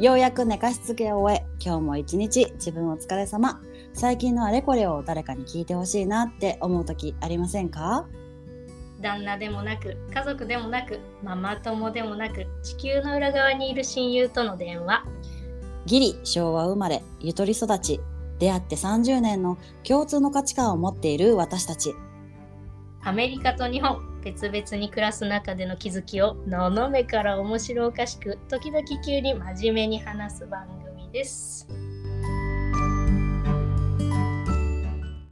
ようやく寝かしつけを終え、今日も一日自分お疲れ様。最近のあれこれを誰かに聞いてほしいなって思う時ありませんか？旦那でもなく家族でもなくママ友でもなく地球の裏側にいる親友との電話ギリ昭和生まれ、ゆとり育ち、出会って30年の共通の価値観を持っている私たち。アメリカと日本別々に暮らす中での気づきを斜めから面白おかしく時々急に真面目に話す番組です。